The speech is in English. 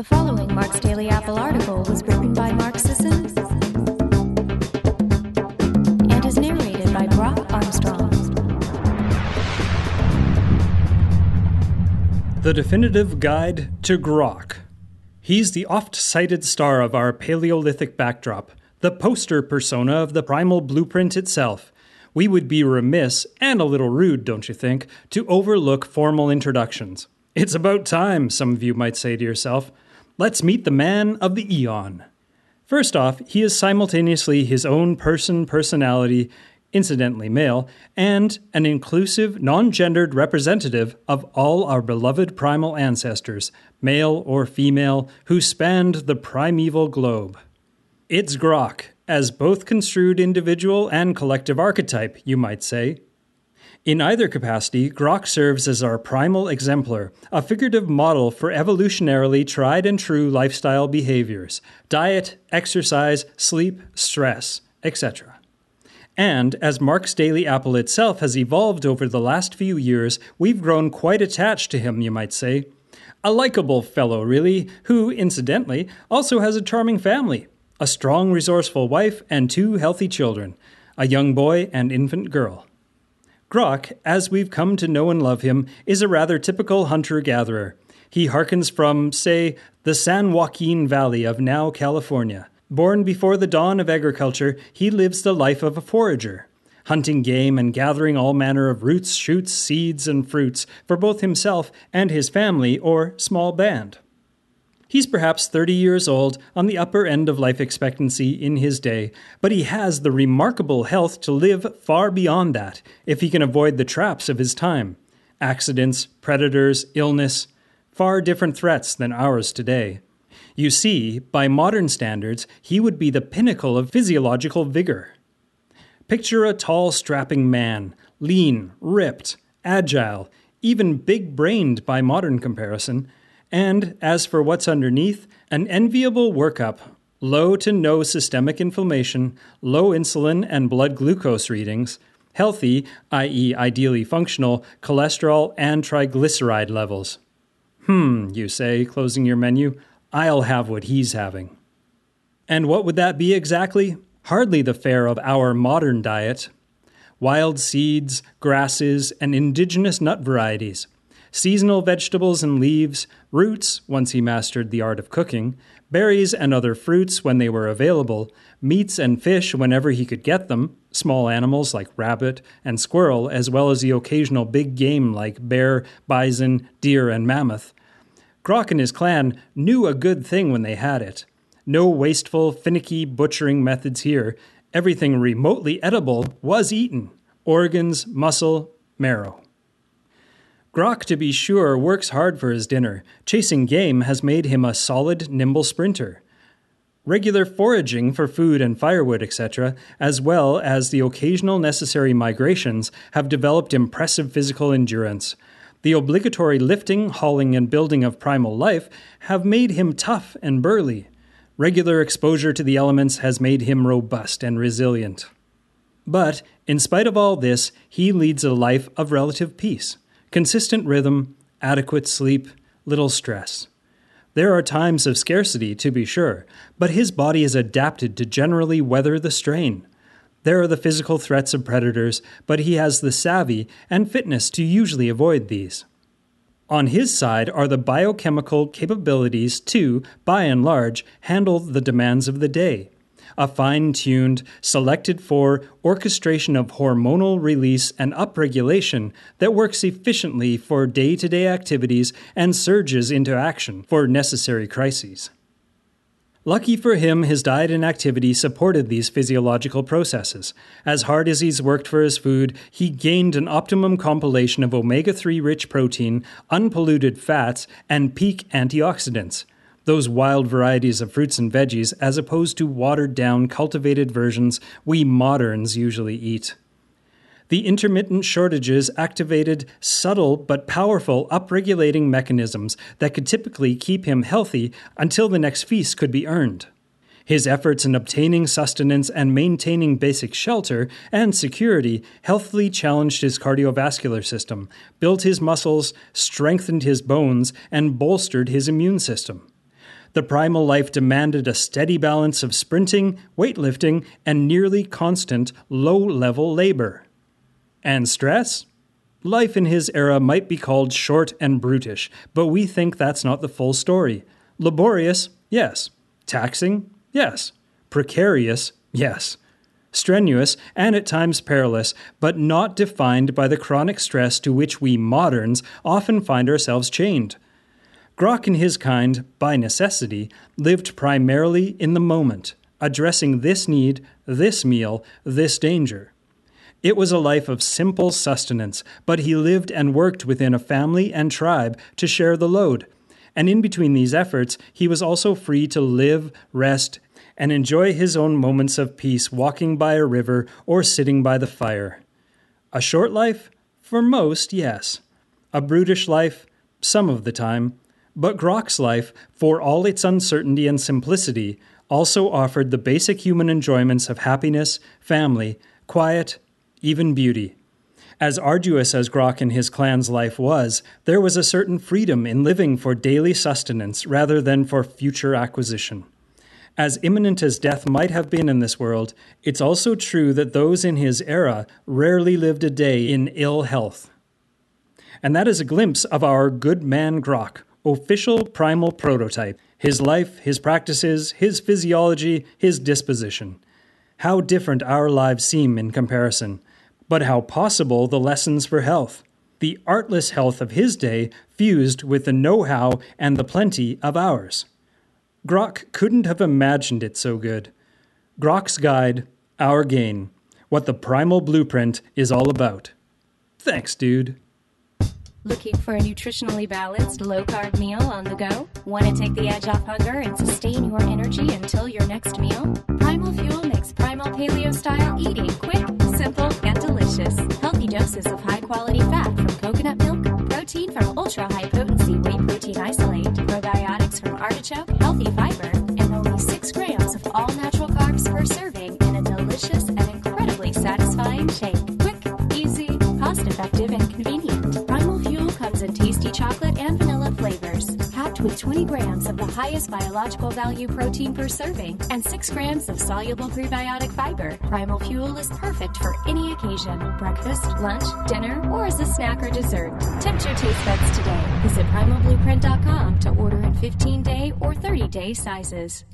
The following Mark's Daily Apple article was written by Mark Sisson and is narrated by Brock Armstrong. The Definitive Guide to Grok. He's the oft cited star of our Paleolithic backdrop, the poster persona of the primal blueprint itself. We would be remiss, and a little rude, don't you think, to overlook formal introductions. It's about time, some of you might say to yourself. Let's meet the man of the eon. First off, he is simultaneously his own person, personality, incidentally male, and an inclusive, non gendered representative of all our beloved primal ancestors, male or female, who spanned the primeval globe. It's Grok, as both construed individual and collective archetype, you might say. In either capacity, Grok serves as our primal exemplar, a figurative model for evolutionarily tried and true lifestyle behaviors diet, exercise, sleep, stress, etc. And as Mark's Daily Apple itself has evolved over the last few years, we've grown quite attached to him, you might say. A likable fellow, really, who, incidentally, also has a charming family, a strong, resourceful wife, and two healthy children a young boy and infant girl. Grok, as we've come to know and love him, is a rather typical hunter gatherer. He harkens from, say, the San Joaquin Valley of now California. Born before the dawn of agriculture, he lives the life of a forager, hunting game and gathering all manner of roots, shoots, seeds, and fruits for both himself and his family or small band. He's perhaps 30 years old, on the upper end of life expectancy in his day, but he has the remarkable health to live far beyond that if he can avoid the traps of his time accidents, predators, illness, far different threats than ours today. You see, by modern standards, he would be the pinnacle of physiological vigor. Picture a tall, strapping man, lean, ripped, agile, even big brained by modern comparison and as for what's underneath, an enviable workup low to no systemic inflammation, low insulin and blood glucose readings, healthy, i.e., ideally functional, cholesterol and triglyceride levels. Hmm, you say, closing your menu, I'll have what he's having. And what would that be exactly? Hardly the fare of our modern diet. Wild seeds, grasses, and indigenous nut varieties seasonal vegetables and leaves, roots, once he mastered the art of cooking, berries and other fruits when they were available, meats and fish whenever he could get them, small animals like rabbit and squirrel, as well as the occasional big game like bear, bison, deer, and mammoth. Grok and his clan knew a good thing when they had it. No wasteful, finicky butchering methods here. Everything remotely edible was eaten organs, muscle, marrow. Grok, to be sure, works hard for his dinner. Chasing game has made him a solid, nimble sprinter. Regular foraging for food and firewood, etc., as well as the occasional necessary migrations, have developed impressive physical endurance. The obligatory lifting, hauling, and building of primal life have made him tough and burly. Regular exposure to the elements has made him robust and resilient. But, in spite of all this, he leads a life of relative peace. Consistent rhythm, adequate sleep, little stress. There are times of scarcity, to be sure, but his body is adapted to generally weather the strain. There are the physical threats of predators, but he has the savvy and fitness to usually avoid these. On his side are the biochemical capabilities to, by and large, handle the demands of the day a fine tuned, selected for orchestration of hormonal release and upregulation that works efficiently for day to day activities and surges into action for necessary crises. Lucky for him, his diet and activity supported these physiological processes. As hard as he's worked for his food, he gained an optimum compilation of omega 3 rich protein, unpolluted fats, and peak antioxidants those wild varieties of fruits and veggies, as opposed to watered down, cultivated versions we moderns usually eat. The intermittent shortages activated subtle but powerful upregulating mechanisms that could typically keep him healthy until the next feast could be earned. His efforts in obtaining sustenance and maintaining basic shelter and security healthily challenged his cardiovascular system, built his muscles, strengthened his bones, and bolstered his immune system. The primal life demanded a steady balance of sprinting, weightlifting, and nearly constant low level labor. And stress? Life in his era might be called short and brutish, but we think that's not the full story. Laborious? Yes. Taxing? Yes. Precarious? Yes. Strenuous and at times perilous, but not defined by the chronic stress to which we moderns often find ourselves chained. Grok and his kind, by necessity, lived primarily in the moment, addressing this need, this meal, this danger. It was a life of simple sustenance, but he lived and worked within a family and tribe to share the load. And in between these efforts, he was also free to live, rest, and enjoy his own moments of peace walking by a river or sitting by the fire. A short life? For most, yes. A brutish life? Some of the time. But Grok's life, for all its uncertainty and simplicity, also offered the basic human enjoyments of happiness, family, quiet, even beauty. As arduous as Grok and his clan's life was, there was a certain freedom in living for daily sustenance rather than for future acquisition. As imminent as death might have been in this world, it's also true that those in his era rarely lived a day in ill health. And that is a glimpse of our good man Grok, official primal prototype, his life, his practices, his physiology, his disposition. How different our lives seem in comparison, but how possible the lessons for health. The artless health of his day fused with the know how and the plenty of ours. Grok couldn't have imagined it so good. Grok's Guide, Our Gain, what the primal blueprint is all about. Thanks, dude. Looking for a nutritionally balanced, low carb meal on the go? Want to take the edge off hunger and sustain your energy until your next meal? Primal Fuel makes primal paleo style eating quick, simple, and delicious. Healthy doses of high quality fat from coconut milk, protein from ultra high potency whey protein isolate, probiotics from artichoke, healthy fiber, and only 6 grams of all natural carbs per serving in a delicious and incredibly satisfying shake. Quick, easy, cost effective, and convenient. With 20 grams of the highest biological value protein per serving and 6 grams of soluble prebiotic fiber. Primal Fuel is perfect for any occasion breakfast, lunch, dinner, or as a snack or dessert. Tempt your taste buds today. Visit primalblueprint.com to order in 15 day or 30 day sizes.